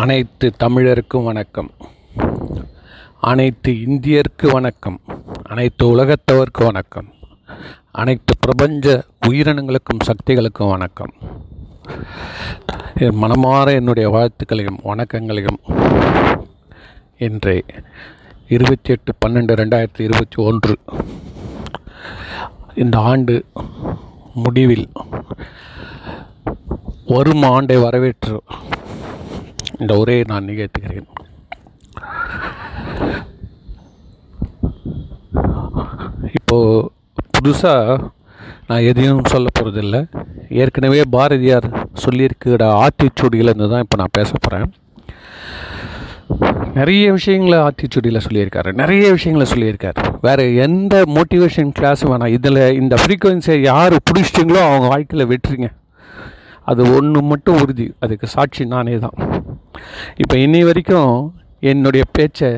அனைத்து தமிழருக்கும் வணக்கம். அனைத்து இந்தியருக்கு வணக்கம். அனைத்து உலகத்தவருக்கு வணக்கம். அனைத்து பிரபஞ்ச உயிரினங்களுக்கும் சக்திகளுக்கும் வணக்கம். என் மனமாற என்னுடைய வாழ்த்துக்களையும் வணக்கங்களையும் இன்று இருபத்தி எட்டு பன்னெண்டு ரெண்டாயிரத்தி இருபத்தி ஒன்று இந்த ஆண்டு முடிவில் வரும் ஆண்டை வரவேற்று இந்த உரையை நான் நிகழ்த்துகிறேன். இப்போது புதுசாக நான் எதையும் சொல்ல போகிறதில்ல ஏற்கனவே பாரதியார் சொல்லியிருக்கிற ஆத்திச்சூடியிலேருந்து தான் இப்போ நான் பேச போகிறேன் நிறைய விஷயங்களை ஆத்திச்சூடியில் சொல்லியிருக்காரு. நிறைய விஷயங்களை சொல்லியிருக்காரு. வேறு எந்த மோட்டிவேஷன் கிளாஸும் வேணாம். இதில் இந்த ஃப்ரீக்குவென்சியை யார் பிடிச்சிட்டிங்களோ அவங்க வாழ்க்கையில் வெட்டுறீங்க அது ஒன்று மட்டும் உறுதி. அதுக்கு சாட்சி நானே தான் இப்போ இன்னி வரைக்கும் என்னுடைய பேச்சை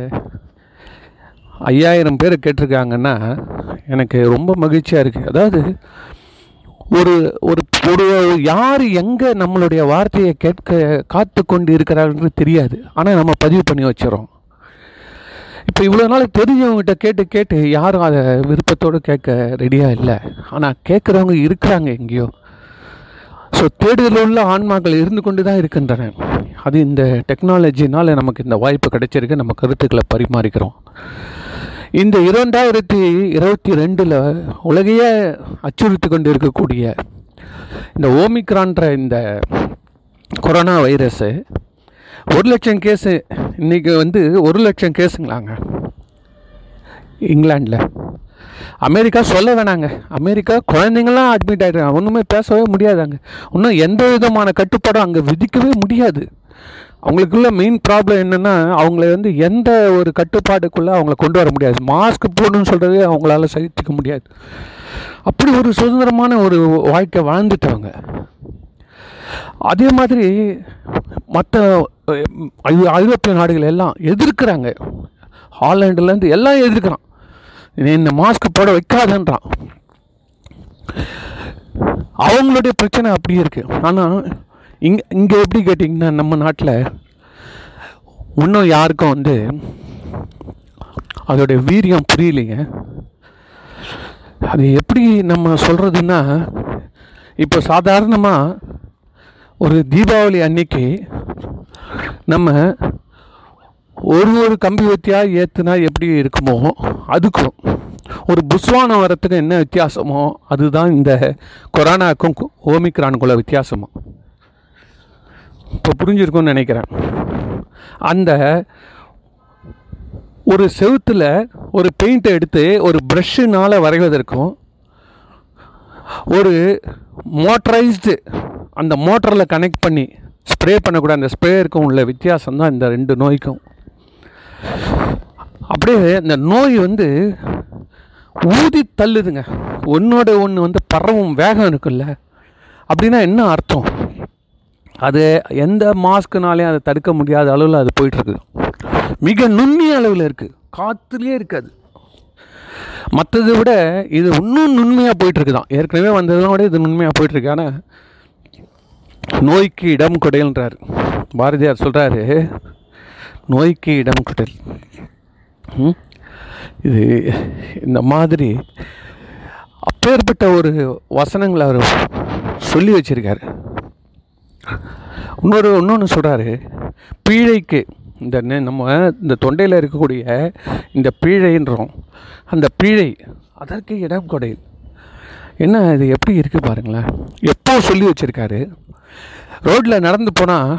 ஐயாயிரம் பேர் கேட்டிருக்காங்கன்னா எனக்கு ரொம்ப மகிழ்ச்சியாக இருக்குது அதாவது ஒரு ஒரு ஒரு யார் எங்கே நம்மளுடைய வார்த்தையை கேட்க காத்து கொண்டு இருக்கிறாங்கன்னு தெரியாது. ஆனால் நம்ம பதிவு பண்ணி வச்சிடறோம். இப்போ இவ்வளோ நாள் தெரிஞ்சவங்ககிட்ட கேட்டு கேட்டு யாரும் அதை விருப்பத்தோடு கேட்க ரெடியாக இல்லை. ஆனால் கேட்குறவங்க இருக்கிறாங்க எங்கேயோ. ஸோ தேடுதல் உள்ள ஆன்மாக்கள் இருந்து கொண்டு தான் இருக்கின்றன. அது இந்த டெக்னாலஜினால் நமக்கு இந்த வாய்ப்பு கிடைச்சிருக்கு. நம்ம கருத்துக்களை பரிமாறிக்கிறோம். இந்த இரண்டாயிரத்தி இருபத்தி ரெண்டில் உலகையே அச்சுறுத்தி கொண்டு இருக்கக்கூடிய இந்த ஓமிக்ரான்ற இந்த கொரோனா வைரஸு ஒரு லட்சம் கேஸு இன்றைக்கி வந்து ஒரு லட்சம் கேஸுங்களாங்க இங்கிலாண்டில் அமெரிக்கா சொல்ல வேணாங்க. அமெரிக்கா குழந்தைங்களாம் அட்மிட் ஆகிடுறாங்க ஒன்றுமே பேசவே முடியாதாங்க. இன்னும் எந்த விதமான கட்டுப்பாடும் அங்கே விதிக்கவே முடியாது. அவங்களுக்குள்ள மெயின் ப்ராப்ளம் என்னென்னா அவங்கள வந்து எந்த ஒரு கட்டுப்பாட்டுக்குள்ளே அவங்கள கொண்டு வர முடியாது. மாஸ்க் போடணும்னு சொல்கிறதே அவங்களால சகிச்சிக்க முடியாது. அப்படி ஒரு சுதந்திரமான ஒரு வாழ்க்கை வாழ்ந்துட்டவங்க. அதே மாதிரி மற்ற ஐ- ஐரோப்பிய நாடுகள் எல்லாம் எதிர்க்கிறாங்க. ஹாலண்டுலேருந்து எல்லாம் எதிர்க்கிறான். இந்த மாஸ்க் போட வைக்காதன்றான். அவங்களுடைய பிரச்சனை அப்படி இருக்குது ஆனால் இங்கே இங்கே எப்படி கேட்டிங்கன்னா நம்ம நாட்டில் இன்னும் யாருக்கும் வந்து அதோடைய வீரியம் புரியலைங்க. அது எப்படி நம்ம சொல்கிறதுன்னா இப்போ சாதாரணமாக ஒரு தீபாவளி அன்னைக்கு நம்ம ஒரு ஒரு கம்பி வத்தியாக ஏற்றுனா எப்படி இருக்குமோ அதுக்கும் ஒரு புஸ்வானம் வரத்துக்கு என்ன வித்தியாசமோ அதுதான் இந்த கொரோனாக்கும் ஓமிக்ரானுக்குள்ள வித்தியாசமோ. இப்போ புரிஞ்சிருக்கும்னு நினைக்கிறேன். அந்த ஒரு செவுத்தில் ஒரு பெயிண்ட்டை எடுத்து ஒரு ப்ரஷ்ஷுனால் வரைவதற்கும் ஒரு மோட்டரைஸ்டு அந்த மோட்டரில் கனெக்ட் பண்ணி ஸ்ப்ரே பண்ணக்கூட அந்த ஸ்ப்ரேயருக்கும் உள்ள வித்தியாசம் தான் இந்த ரெண்டு நோய்க்கும். அப்படியே இந்த நோய் வந்து ஊதி தள்ளுதுங்க. ஒன்றோட ஒன்று வந்து பரவும் வேகம் இருக்குல்ல. அப்படின்னா என்ன அர்த்தம்? அது எந்த மாஸ்க்குனாலையும் அதை தடுக்க முடியாத அளவில் அது போயிட்டுருக்குது மிக நுண்ணிய அளவில் இருக்குது காற்றுலேயே இருக்காது. மற்றதை விட இது இன்னும் நுண்மையாக போயிட்டுருக்கு தான். ஏற்கனவே வந்ததை விட இது நுண்மையாக போயிட்டுருக்கு. ஆனால் நோய்க்கு இடம் கொடையல்ன்றார் பாரதியார் சொல்கிறாரு நோய்க்கு இடம் கொடல் இது இந்த மாதிரி அப்பேற்பட்ட ஒரு வசனங்களை அவர் சொல்லி வச்சிருக்காரு. இன்னொரு இன்னொன்று சொல்கிறாரு பீழைக்கு இந்த நம்ம இந்த தொண்டையில் இருக்கக்கூடிய இந்த பீழைன்றோம். அந்த பீழை அதற்கு இடம் கொடை என்ன இது எப்படி இருக்குது பாருங்களேன். எப்போ சொல்லி வச்சுருக்காரு? ரோட்டில் நடந்து போனால்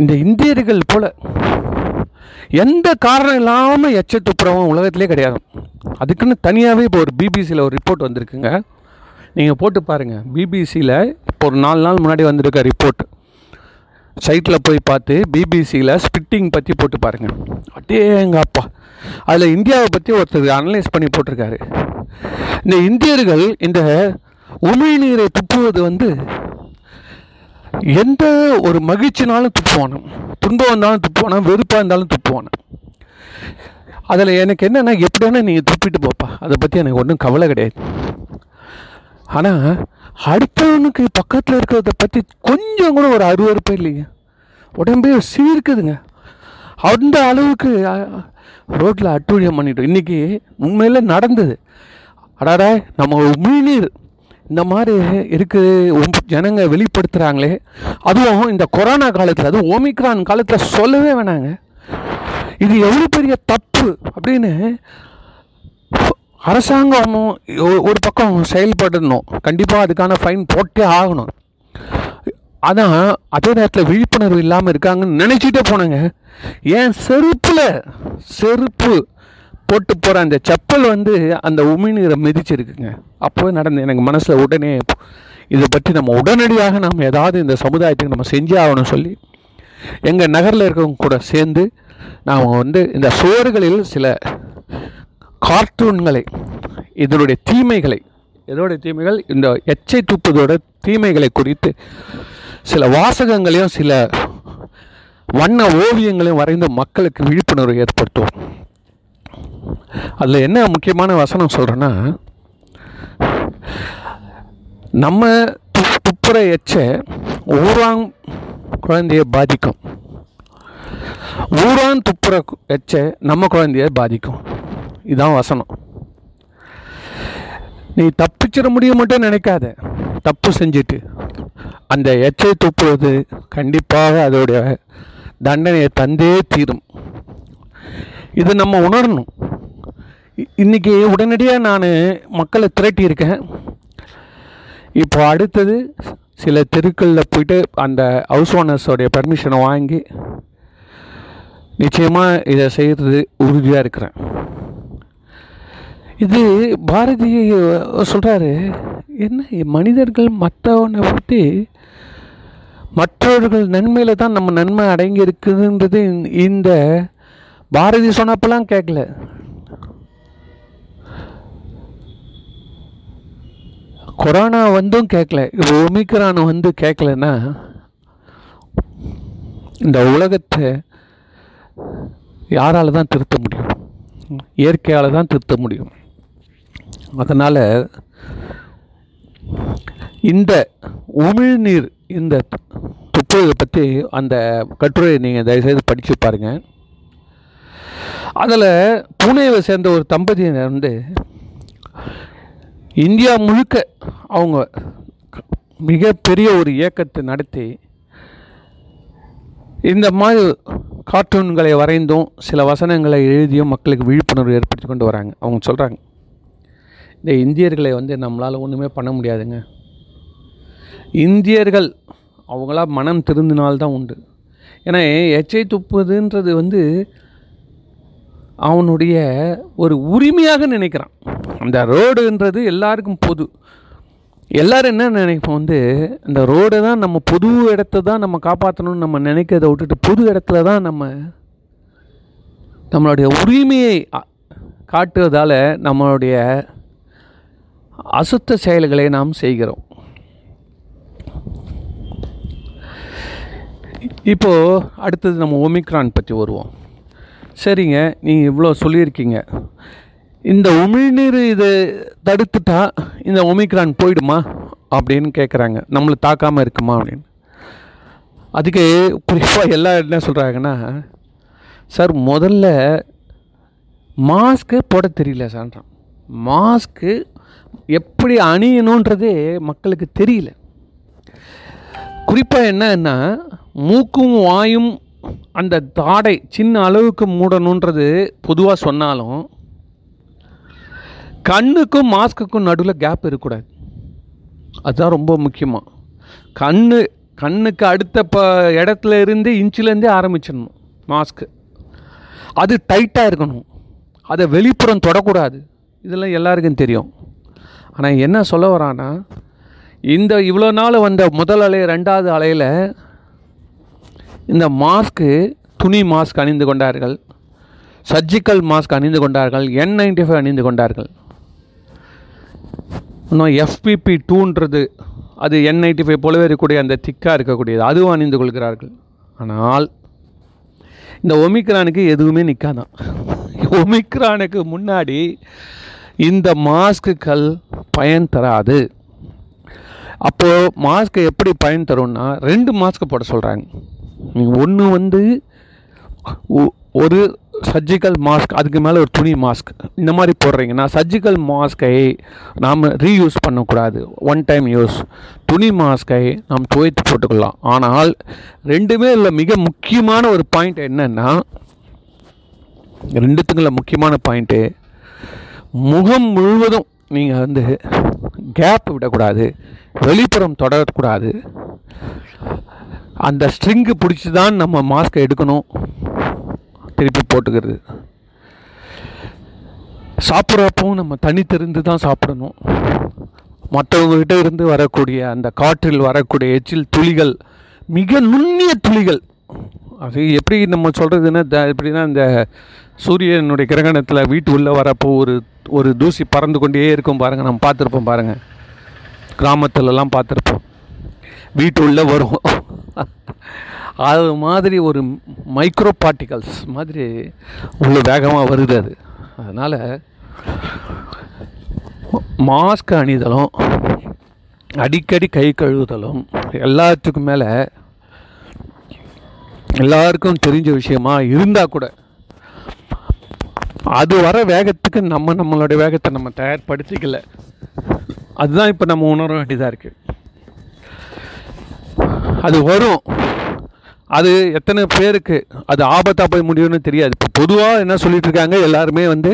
இந்த இந்தியர்கள் போல் எந்த காரணம் இல்லாமல் எச்ச துப்புரவன் உலகத்திலே கிடையாது. அதுக்குன்னு தனியாகவே இப்போ ஒரு பிபிசியில் ஒரு ரிப்போர்ட் வந்திருக்குங்க. நீங்கள் போட்டு பாருங்கள் பிபிசியில் இப்போ ஒரு நாலு நாள் முன்னாடி வந்திருக்க ரிப்போர்ட் சைட்டில் போய் பார்த்து பிபிசியில் ஸ்பிட்டிங் பற்றி போட்டு பாருங்கள் அட்டே எங்கள் அப்பா அதில் இந்தியாவை பற்றி ஒருத்தர் அனலைஸ் பண்ணி போட்டிருக்காரு. இந்த இந்தியர்கள் இந்த உமிழ்நீரை துப்புவது வந்து எந்த ஒரு மகிழ்ச்சினாலும் துப்புவானு துன்பம் வந்தாலும் துப்புவானா வெறுப்பாக இருந்தாலும் துப்புவானு அதில் எனக்கு என்னென்னா எப்படியான நீங்கள் துப்பிட்டு போப்பா. அதை பற்றி எனக்கு ஒன்றும் கவலை கிடையாது. ஆனால் அடுத்தவனுக்கு பக்கத்தில் இருக்கிறத பற்றி கொஞ்சம் கூட ஒரு அருவருப்பே இல்லைங்க உடம்பே சீர்க்குதுங்க. அந்த அளவுக்கு ரோட்டில் அட்டூழியம் பண்ணிட்டோம். இன்றைக்கி உண்மையில் நடந்தது. அடாடா நம்ம உமிழ்நீர். இந்த மாதிரி இருக்குது ஜனங்க வெளிப்படுத்துகிறாங்களே அதுவும் இந்த கொரோனா காலத்தில் அதுவும் ஓமிக்ரான் காலத்தில் சொல்லவே வேணாங்க. இது எவ்வளோ பெரிய தப்பு அப்படின்னு அரசாங்கமும் ஒரு பக்கம் செயல்படணும். கண்டிப்பாக அதுக்கான ஃபைன் போட்டே ஆகணும். அதான் அதே நேரத்தில் விழிப்புணர்வு இல்லாமல் இருக்காங்கன்னு நினச்சிட்டே போனேங்க. ஏன் செருப்பில் செருப்பு போட்டு போகிற அந்த செப்பல் வந்து அந்த உமிழ்நீரை மிதிச்சிருக்குங்க. அப்போவே நடந்து எனக்கு மனசில் உடனே இதை பற்றி நம்ம உடனடியாக நாம் ஏதாவது இந்த சமுதாயத்துக்கு நம்ம செஞ்சே ஆகணும் சொல்லி எங்கள் நகரில் இருக்கவங்க கூட சேர்ந்து நாம் வந்து இந்த சுவர்களில் சில கார்ட்டூன்களை இதனுடைய தீமைகளை இதோடைய தீமைகள் இந்த எச்சை துப்புதோட தீமைகளை குறித்து சில வாசகங்களையும் சில வண்ண ஓவியங்களையும் வரைந்து மக்களுக்கு விழிப்புணர்வு ஏற்படுத்துவோம். அதில் என்ன முக்கியமான வசனம் சொல்கிறேன்னா நம்ம து- துப்புற எச்ச ஊராங் குழந்தையை பாதிக்கும். ஊரான் துப்புற எச்ச நம்ம குழந்தைய பாதிக்கும். இதுதான் வசனம். நீ தப்பிச்சிட முடியும் மட்டும் நினைக்காத. தப்பு செஞ்சுட்டு. அந்த எச்சை துப்புவது கண்டிப்பாக அதோடைய தண்டனையை தந்தே தீரும். இதை நம்ம உணரணும். இன்றைக்கி இன்னைக்கு உடனடியாக நான் மக்களை திரட்டியிருக்கேன். இப்போ அடுத்தது சில தெருக்களில் போயிட்டு அந்த ஹவுஸ் ஓனர்ஸோடைய பர்மிஷனை வாங்கி நிச்சயமாக இதை செய்கிறது உறுதியாக இருக்கிறேன். இது பாரதி சொல்கிறாரு என்ன மனிதர்கள் மற்றவனை பற்றி மற்றவர்கள் நன்மையில் தான் நம்ம நன்மை அடங்கி இருக்குதுன்றது இந்த பாரதி சொன்னப்பெல்லாம் கேட்கல கொரோனா வந்தும் கேட்கல இப்போ ஒமிக்ரான் வந்து கேட்கலன்னா இந்த உலகத்தை யாரால் தான் திருத்த முடியும்? இயற்கையால் தான் திருத்த முடியும். அதனால் இந்த உமிழ்நீர் இந்த துப்புரவை பற்றி அந்த கட்டுரையை நீங்கள் தயவுசெய்து படித்து பாருங்கள் அதில் புனேவை சேர்ந்த ஒரு தம்பதியினர் வந்து இந்தியா முழுக்க அவங்க மிகப்பெரிய ஒரு இயக்கத்தை நடத்தி இந்த மாதிரி கார்ட்டூன்களை வரைந்தும் சில வசனங்களை எழுதியும் மக்களுக்கு விழிப்புணர்வு ஏற்படுத்தி கொண்டு வராங்க. அவங்க சொல்கிறாங்க இந்த இந்தியர்களை வந்து நம்மளால் ஒன்றுமே பண்ண முடியாதுங்க. இந்தியர்கள் அவங்களா மனம் திருந்தினால்தான் உண்டு. ஏன்னா எச்சை துப்புதுன்றது வந்து அவனுடைய ஒரு உரிமையாக நினைக்கிறான். அந்த ரோடுன்றது எல்லாருக்கும் பொது. எல்லோரும் என்ன நினைப்போம் வந்து இந்த ரோடை தான் நம்ம பொது இடத்த தான் நம்ம காப்பாற்றணும்னு நம்ம நினைக்கிறத விட்டுட்டு பொது இடத்துல தான் நம்ம நம்மளுடைய உரிமையை காட்டுவதால் நம்மளுடைய அசுத்த செயல்களை நாம் செய்கிறோம். இப்போது அடுத்தது நம்ம ஒமிக்ரான் பற்றி வருவோம். சரிங்க நீங்கள் இவ்வளோ சொல்லியிருக்கீங்க. இந்த உமிழ்நீர் இதை தடுத்துட்டா இந்த ஒமிக்ரான் போயிடுமா அப்படின்னு கேட்குறாங்க நம்மளை தாக்காமல் இருக்குமா அப்படின்னு. அதுக்கு குறிப்பாக எல்லா என்ன சொல்கிறாங்கன்னா சார் முதல்ல மாஸ்க்கு போட தெரியல சார்ன்றான் மாஸ்க்கு எப்படி அணியணுன்றதே மக்களுக்கு தெரியல. குறிப்பாக என்னன்னா மூக்கும் வாயும் அந்த தாடை சின்ன அளவுக்கு மூடணுன்றது பொதுவாக சொன்னாலும் கண்ணுக்கும் மாஸ்க்குக்கும் நடுவில் கேப் இருக்கக்கூடாது. அதுதான் ரொம்ப முக்கியமாக கண்ணு கண்ணுக்கு அடுத்த ப இடத்துல இருந்து இன்ச்சிலேருந்தே ஆரம்பிச்சிடணும் மாஸ்க்கு அது டைட்டாக இருக்கணும். அதை வெளிப்புறம் தொடக்கூடாது. இதெல்லாம் எல்லாருக்கும் தெரியும். ஆனால் என்ன சொல்ல வரான்னா இந்த இவ்வளோ நாள் வந்த முதல் அலை ரெண்டாவது அலையில் இந்த மாஸ்க்கு துணி மாஸ்க் அணிந்து கொண்டார்கள். சர்ஜிக்கல் மாஸ்க் அணிந்து கொண்டார்கள். என் நைன்டி ஃபைவ் அணிந்து கொண்டார்கள். இன்னும் எஃபிபி டூன்றது அது என் நைன்டி ஃபைவ் போலவே இருக்கக்கூடிய அந்த திக்காக இருக்கக்கூடியது. அதுவும் அணிந்து கொள்கிறார்கள். ஆனால் இந்த ஒமிக்ரானுக்கு எதுவுமே நிற்காதான் ஒமிக்ரானுக்கு முன்னாடி இந்த மாஸ்க்குகள் பயன் தராது. அப்போது மாஸ்க்கு எப்படி பயன் தரும்னா ரெண்டு மாஸ்க்கு போட சொல்கிறாங்க ஒன்று வந்து ஒ- ஒரு சர்ஜிக்கல் மாஸ்க் அதுக்கு மேலே ஒரு துணி மாஸ்க் இந்த மாதிரி போடுறீங்கன்னா சர்ஜிக்கல் மாஸ்கை நாம் ரீயூஸ் பண்ணக்கூடாது. ஒன் டைம் யூஸ் துணி மாஸ்கை நாம் துவைத்து போட்டுக்கலாம். ஆனால் ரெண்டுமே இல்லை மிக முக்கியமான ஒரு பாயிண்ட் என்னென்னா ரெண்டுத்துக்குள்ள முக்கியமான பாயிண்ட்டு முகம் முழுவதும் நீங்கள் வந்து கேப் விடக்கூடாது. வெளிப்புறம் தொடரக்கூடாது. அந்த ஸ்ட்ரிங்கு பிடிச்சி தான் நம்ம மாஸ்க்கை எடுக்கணும். திருப்பி போட்டுக்கிறது. சாப்பிட்றப்பவும் நம்ம தனித்தெரிந்து தான் சாப்பிடணும். மற்றவங்ககிட்ட இருந்து வரக்கூடிய அந்த காற்றில் வரக்கூடிய எச்சில் துளிகள் மிக நுண்ணிய துளிகள். அது எப்படி நம்ம சொல்கிறதுன்னா த- எப்படின்னா இந்த சூரியனுடைய கிரகணத்தில் வீட்டு உள்ளே வரப்போ ஒரு ஒரு தூசி பறந்து கொண்டே இருக்கும் பாருங்கள் நம்ம பார்த்துருப்போம் பாருங்கள் கிராமத்துலலாம் பார்த்துருப்போம். வீட்டு உள்ளே வரும் அது மாதிரி ஒரு மைக்ரோ பார்ட்டிகல்ஸ் மாதிரி உள்ள வேகமாக வருது அது. அதனால் மாஸ்க் அணிதலும் அடிக்கடி கை கழுவுதலும் எல்லாத்துக்கும் மேலே எல்லாருக்கும் தெரிஞ்ச விஷயமா இருந்தால் கூட அது வர வேகத்துக்கு நம்ம நம்மளுடைய வேகத்தை நம்ம தயார்படுத்திக்கல. அதுதான் இப்போ நம்ம உணர வேண்டியதாக இருக்குது அது வரும். அது எத்தனை பேருக்கு அது ஆபத்தாக போய் முடியும்னு தெரியாது. இப்போ பொதுவாக என்ன சொல்லிட்டு இருக்காங்க எல்லாருமே வந்து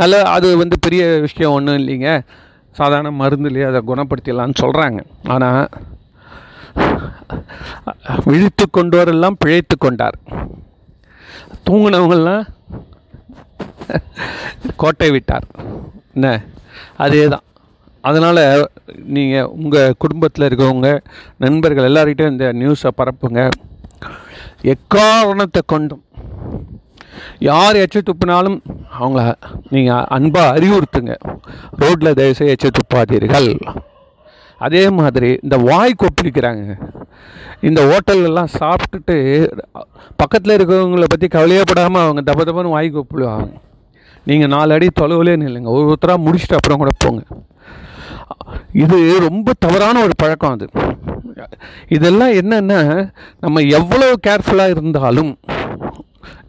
நல்ல அது வந்து பெரிய விஷயம் ஒன்றும் இல்லைங்க. சாதாரண மருந்துலேயே அதை குணப்படுத்திடலாம்னு சொல்கிறாங்க ஆனால் விழித்து கொண்டோரெல்லாம் பிழைத்து கொண்டார். தூங்கினவங்கெல்லாம் கோட்டை விட்டார். என்ன? அதே தான் அதனால் நீங்கள் உங்கள் குடும்பத்தில் இருக்கவங்க நண்பர்கள் எல்லார்கிட்டையும் இந்த நியூஸை பரப்புங்க. எக்காரணத்தை கொண்டும்? யார் எச்ச துப்பினாலும் அவங்கள நீங்கள் அன்பாக அறிவுறுத்துங்க. ரோட்டில் தயவுசெய்து எச்ச துப்பாதீர்கள். அதே மாதிரி இந்த வாய் கொப்பளிக்கிறாங்க இந்த ஹோட்டல்லாம் சாப்பிட்டுட்டு பக்கத்தில் இருக்கிறவங்கள பற்றி கவலையப்படாமல் அவங்க தப தபன்னு வாய் கொப்பிடுவாங்க. நீங்கள் நாலு அடி தொலைவுலேயே நில்லுங்க. ஒவ்வொருத்தராக முடிச்சுட்டு அப்புறம் கூட போங்க. இது ரொம்ப தவறான ஒரு பழக்கம் அது. இதெல்லாம் என்னென்னா நம்ம எவ்வளோ கேர்ஃபுல்லாக இருந்தாலும்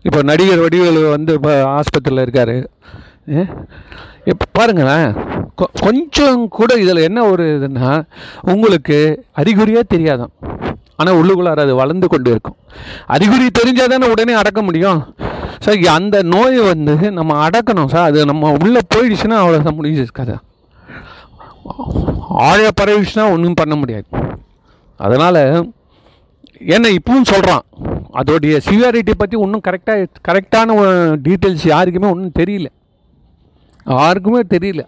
இப்போ நடிகர் வடிவேலு வந்து இப்போ ஆஸ்பத்திரியில் இருக்கார். இப்போ பாருங்களேன் கொ- கொஞ்சம் கூட இதில் என்ன ஒரு இதுன்னா உங்களுக்கு அறிகுறியே தெரியாதான். ஆனால் உள்ளுக்குள்ளார அது வளர்ந்து கொண்டு இருக்கும். அறிகுறி தெரிஞ்சால் தானே உடனே அடக்க முடியும். சார் அந்த நோயை வந்து நம்ம அடக்கணும் சார். அது நம்ம உள்ளே போயிடுச்சுன்னா அவ்வளோதான் முடிஞ்சு கதை ஆழ பரவிச்சுன்னா ஒன்றும் பண்ண முடியாது. அதனால் என்ன இப்பவும் சொல்கிறான் அதோடைய சிவியாரிட்டி பற்றி ஒன்றும் கரெக்டாக கரெக்டான டீட்டெயில்ஸ் யாருக்குமே ஒன்றும் தெரியல. யாருக்குமே தெரியல.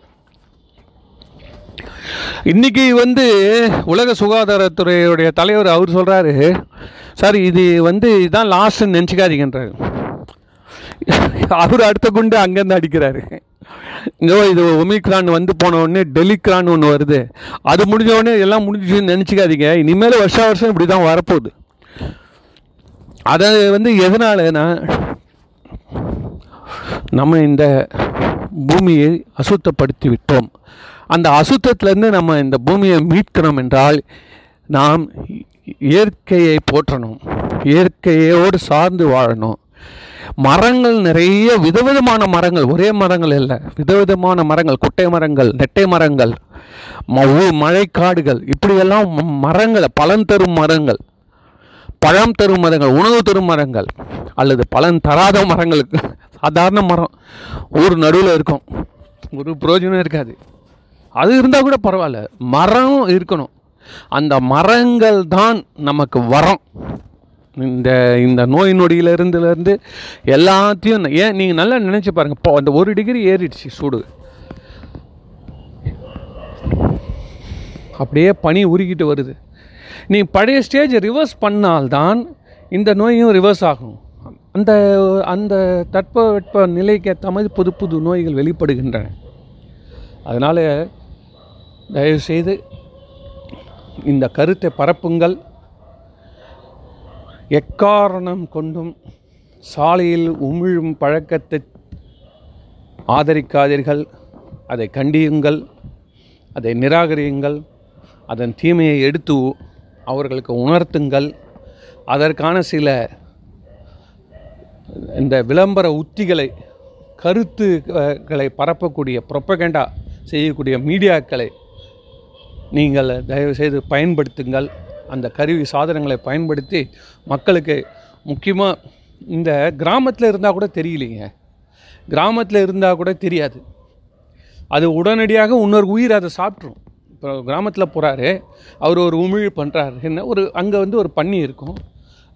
இன்னைக்கு வந்து உலக சுகாதாரத்துறையுடைய தலைவர் அவர் சொல்கிறாரு சார் இது வந்து இதுதான் லாஸ்ட்னு நினச்சிக்காதீங்கன்றாரு. அவர் அடுத்த குண்டு அங்கேருந்து அடிக்கிறாரு. இதோ இது ஒமிக்ரான் வந்து போன உடனே டெலிக்ரான் ஒன்று வருது. அது முடிஞ்ச உடனே எல்லாம் முடிஞ்சுன்னு நினச்சிக்காதீங்க. இனிமேல் வருஷம் வருஷம் இப்படி தான் வரப்போகுது. அதை வந்து எதனாலனா நம்ம இந்த பூமியை அசுத்தப்படுத்தி விட்டோம் அந்த அசுத்தத்திலேருந்து நம்ம இந்த பூமியை மீட்கணும் என்றால் நாம் இயற்கையை போற்றணும். இயற்கையோடு சார்ந்து வாழணும். மரங்கள் நிறைய விதவிதமான மரங்கள் ஒரே மரங்கள் இல்லை. விதவிதமான மரங்கள் குட்டை மரங்கள் நெட்டை மரங்கள் ம- மழைக்காடுகள். இப்படியெல்லாம் மரங்களை பலன் தரும் மரங்கள் பழம் தரும் மரங்கள் உணவு தரும் மரங்கள் அல்லது பலன் தராத மரங்களுக்கு. சாதாரண மரம் ஊர் நடுவில் இருக்கும். ஒரு பிரயோஜனம் இருக்காது. அது இருந்தால் கூட பரவாயில்ல. மரம் இருக்கணும். அந்த மரங்கள் தான் நமக்கு வரம். இந்த இந்த நோய் நொடியிலிருந்துலேருந்து எல்லாத்தையும் ஏன் நீங்கள் நல்லா நினச்சி பாருங்கள் இப்போ அந்த ஒரு டிகிரி ஏறிடுச்சு சூடு. அப்படியே பனி உருகிட்டு வருது. நீ பழைய ஸ்டேஜை ரிவர்ஸ் பண்ணால்தான் இந்த நோயும் ரிவர்ஸ் ஆகும். அந்த அந்த தட்பவெட்ப நிலைக்கு ஏற்ற மாதிரி புது புது நோய்கள் வெளிப்படுகின்றன. அதனால் தயவுசெய்து இந்த கருத்தை பரப்புங்கள். எக்காரணம் கொண்டும் சாலையில் உமிழும் பழக்கத்தை ஆதரிக்காதீர்கள். அதை கண்டியுங்கள். அதை நிராகரியுங்கள். அதன் தீமையை எடுத்து அவர்களுக்கு உணர்த்துங்கள். அதற்கான சில இந்த விளம்பர உத்திகளை கருத்துக்களை பரப்பக்கூடிய ப்ரொப்பகண்டா செய்யக்கூடிய மீடியாக்களை நீங்கள் தயவு செய்து பயன்படுத்துங்கள். அந்த கருவி சாதனங்களை பயன்படுத்தி மக்களுக்கு முக்கியமாக இந்த கிராமத்தில் இருந்தால் கூட தெரியலைங்க. கிராமத்தில் இருந்தால் கூட தெரியாது. அது உடனடியாக இன்னொரு உயிர் அதை சாப்பிட்ரும் இப்போ கிராமத்தில் போகிறாரு அவர் ஒரு உமிழ் பண்ணுறாரு என்ன ஒரு அங்கே வந்து ஒரு பன்னி இருக்கும்.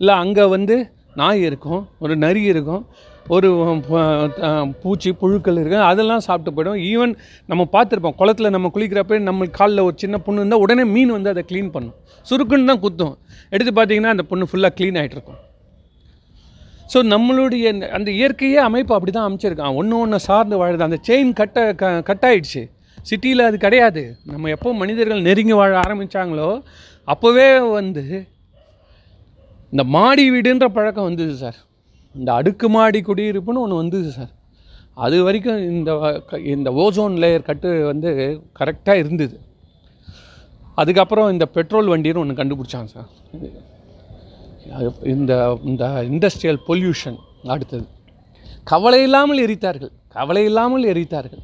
இல்லை அங்கே வந்து நாய் இருக்கும் ஒரு நரி இருக்கும். ஒரு பூச்சி புழுக்கள் இருக்கும் அதெல்லாம் சாப்பிட்டு போயிடும். ஈவன் நம்ம பார்த்துருப்போம் குளத்துல நம்ம குளிக்கிறப்ப நம்ம காலில் ஒரு சின்ன புண்ணு இருந்தால் உடனே மீன் வந்து அதை க்ளீன் பண்ணும். சுருக்குன்னு தான் குத்தும். எடுத்து பார்த்தீங்கன்னா அந்த புண்ணு ஃபுல்லாக க்ளீன் ஆகிட்டு இருக்கும். ஸோ நம்மளுடைய அந்த இயற்கையே அமைப்பு அப்படி தான் அமைச்சிருக்கான் ஒன்று ஒன்று சார்ந்து வாழுது அந்த செயின் கட்ட க கட் ஆயிடுச்சு. சிட்டியில் அது கிடையாது. நம்ம எப்போ மனிதர்கள் நெருங்கி வாழ ஆரம்பித்தாங்களோ அப்போவே வந்து இந்த மாடி வீடுன்ற பழக்கம் வந்தது சார் இந்த அடுக்குமாடி குடியிருப்புன்னு ஒன்று வந்தது சார். அது வரைக்கும் இந்த க- இந்த ஓசோன் லேயர் கட்டு வந்து கரெக்டாக இருந்தது. அதுக்கப்புறம் இந்த பெட்ரோல் வண்டின்னு ஒன்று கண்டுபிடிச்சாங்க சார். இந்த இந்த இண்டஸ்ட்ரியல் பொல்யூஷன் அடுத்தது. கவலை இல்லாமல் எரித்தார்கள். கவலை இல்லாமல் எரித்தார்கள்.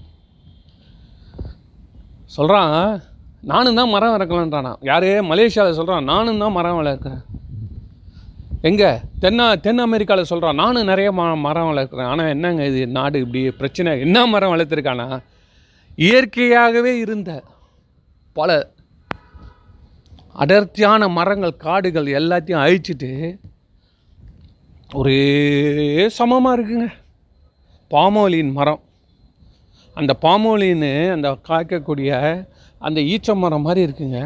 சொல்கிறான் நானும் தான் மரம் வளர்க்கலான்றானா யாரே? மலேசியாவில் சொல்கிறான் நானும் தான் மரம் வளர்க்குறேன். எங்கே? தென்னா தென் அமெரிக்காவில் சொல்கிறான் நானும் நிறைய ம மரம் வளர்க்குறேன். ஆனால் என்னங்க இது? நாடு இப்படி பிரச்சனை. என்ன மரம் வளர்த்துருக்கானா? இயற்கையாகவே இருந்த பல அடர்த்தியான மரங்கள் காடுகள் எல்லாத்தையும் அழிச்சிட்டு ஒரே சமமாக இருக்குங்க. பாமோலின் மரம். அந்த பாமோலின்னு அந்த காய்க்கக்கூடிய அந்த ஈச்ச மரம் மாதிரி இருக்குங்க.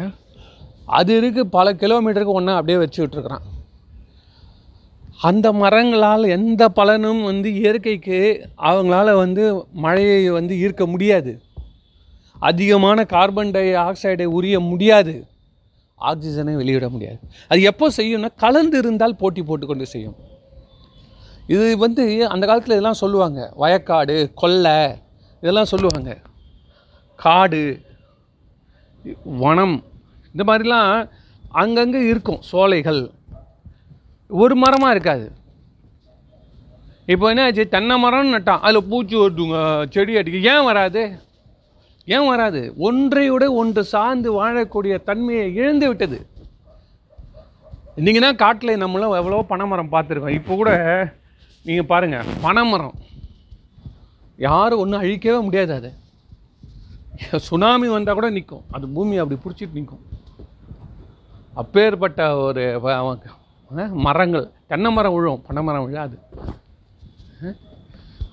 அது இருக்குது பல கிலோமீட்டருக்கு ஒன்றா அப்படியே வச்சு விட்ருக்குறான் அந்த மரங்களால் எந்த பலனும் வந்து இயற்கைக்கு அவங்களால வந்து மழையை வந்து ஈர்க்க முடியாது. அதிகமான கார்பன் டை ஆக்சைடை உரிய முடியாது. ஆக்சிஜனை வெளியிட முடியாது. அது எப்போ செய்யும்னா கலந்து இருந்தால் போட்டி போட்டுக்கொண்டு செய்யும். இது வந்து அந்த காலத்தில் இதெல்லாம் சொல்லுவாங்க. வயக்காடு கொல்லை இதெல்லாம் சொல்லுவாங்க. காடு வனம் இந்த மாதிரிலாம் அங்கங்கே இருக்கும். சோலைகள் ஒரு மரமாக இருக்காது. இப்போ என்ன ஆச்சு தென்னை மரம்னு நட்டான். அதில் பூச்சி வருதுங்க செடி அடிக்க ஏன் வராது? ஏன் வராது? ஒன்றையோட ஒன்று சார்ந்து வாழக்கூடிய தன்மையை இழந்து விட்டது. இன்றைக்கினா காட்டில் நம்மளும் எவ்வளோ பனைமரம் பார்த்துருக்கோம். இப்போ கூட நீங்கள் பாருங்கள் பனைமரம் யாரும் ஒன்றும் அழிக்கவே முடியாது அது. சுனாமி வந்தால் கூட நிற்கும் அது பூமி அப்படி பிடிச்சிட்டு நிற்கும் அப்பேற்பட்ட ஒரு வ- மரங்கள். தென்னை மரம் விழும். பனை மரம் விழாது.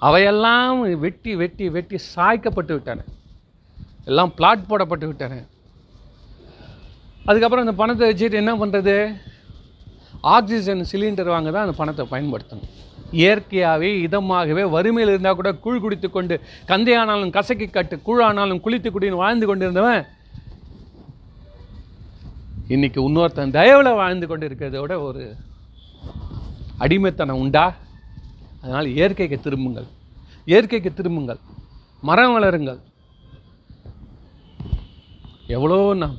அவையெல்லாம் வெட்டி வெட்டி வெட்டி சாய்க்கப்பட்டு விட்டன. எல்லாம் பிளாட் போடப்பட்டு விட்டன. அதுக்கப்புறம் அந்த பணத்தை வச்சுட்டு என்ன பண்ணுறது ஆக்சிஜன் சிலிண்டர் வாங்க தான் அந்த பணத்தை பயன்படுத்தணும். இயற்கையாகவே இதமாகவே வறுமையில் இருந்தால் கூட கூழ் குடித்து கொண்டு கந்தையானாலும் கசக்கி கட்டு கூழானாலும் குளித்து குடின்னு வாழ்ந்து கொண்டிருந்தவன் இன்னைக்கு இன்னொருத்தன் தயவில் வாழ்ந்து கொண்டு இருக்கிறத விட ஒரு அடிமைத்தனம் உண்டா? அதனால் இயற்கைக்கு திரும்புங்கள். இயற்கைக்கு திரும்புங்கள். மரம் வளருங்கள். எவ்வளோ நாம்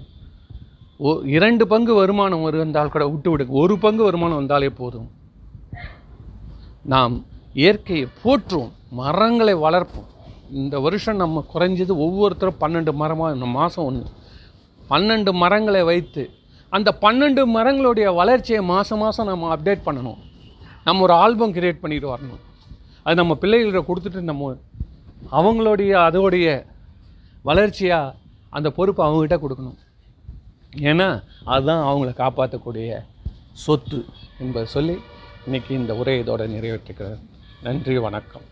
ஓ இரண்டு பங்கு வருமானம் வந்தால் கூட விட்டு விடுங்க ஒரு பங்கு வருமானம் வந்தாலே போதும். நாம் இயற்கையை போற்றுவோம் மரங்களை வளர்ப்போம். இந்த வருஷம் நம்ம குறைஞ்சது ஒவ்வொருத்தரும் பன்னெண்டு மரமாக இந்த மாதம் ஒன்று பன்னெண்டு மரங்களை வைத்து அந்த பன்னெண்டு மரங்களுடைய வளர்ச்சியை மாதம் மாதம் நம்ம அப்டேட் பண்ணணும். நம்ம ஒரு ஆல்பம் கிரியேட் பண்ணிட்டு வரணும். அது நம்ம பிள்ளைகள்கிட்ட கொடுத்துட்டு நம்ம அவங்களுடைய அதோடைய வளர்ச்சியாக அந்த பொறுப்பை அவங்ககிட்ட கொடுக்கணும். ஏன்னா அதுதான் அவங்கள காப்பாற்றக்கூடிய சொத்து என்பதை சொல்லி இன்னைக்கு இந்த உரையை இதோட நிறைவேற்றுக்கிறார் நன்றி வணக்கம்.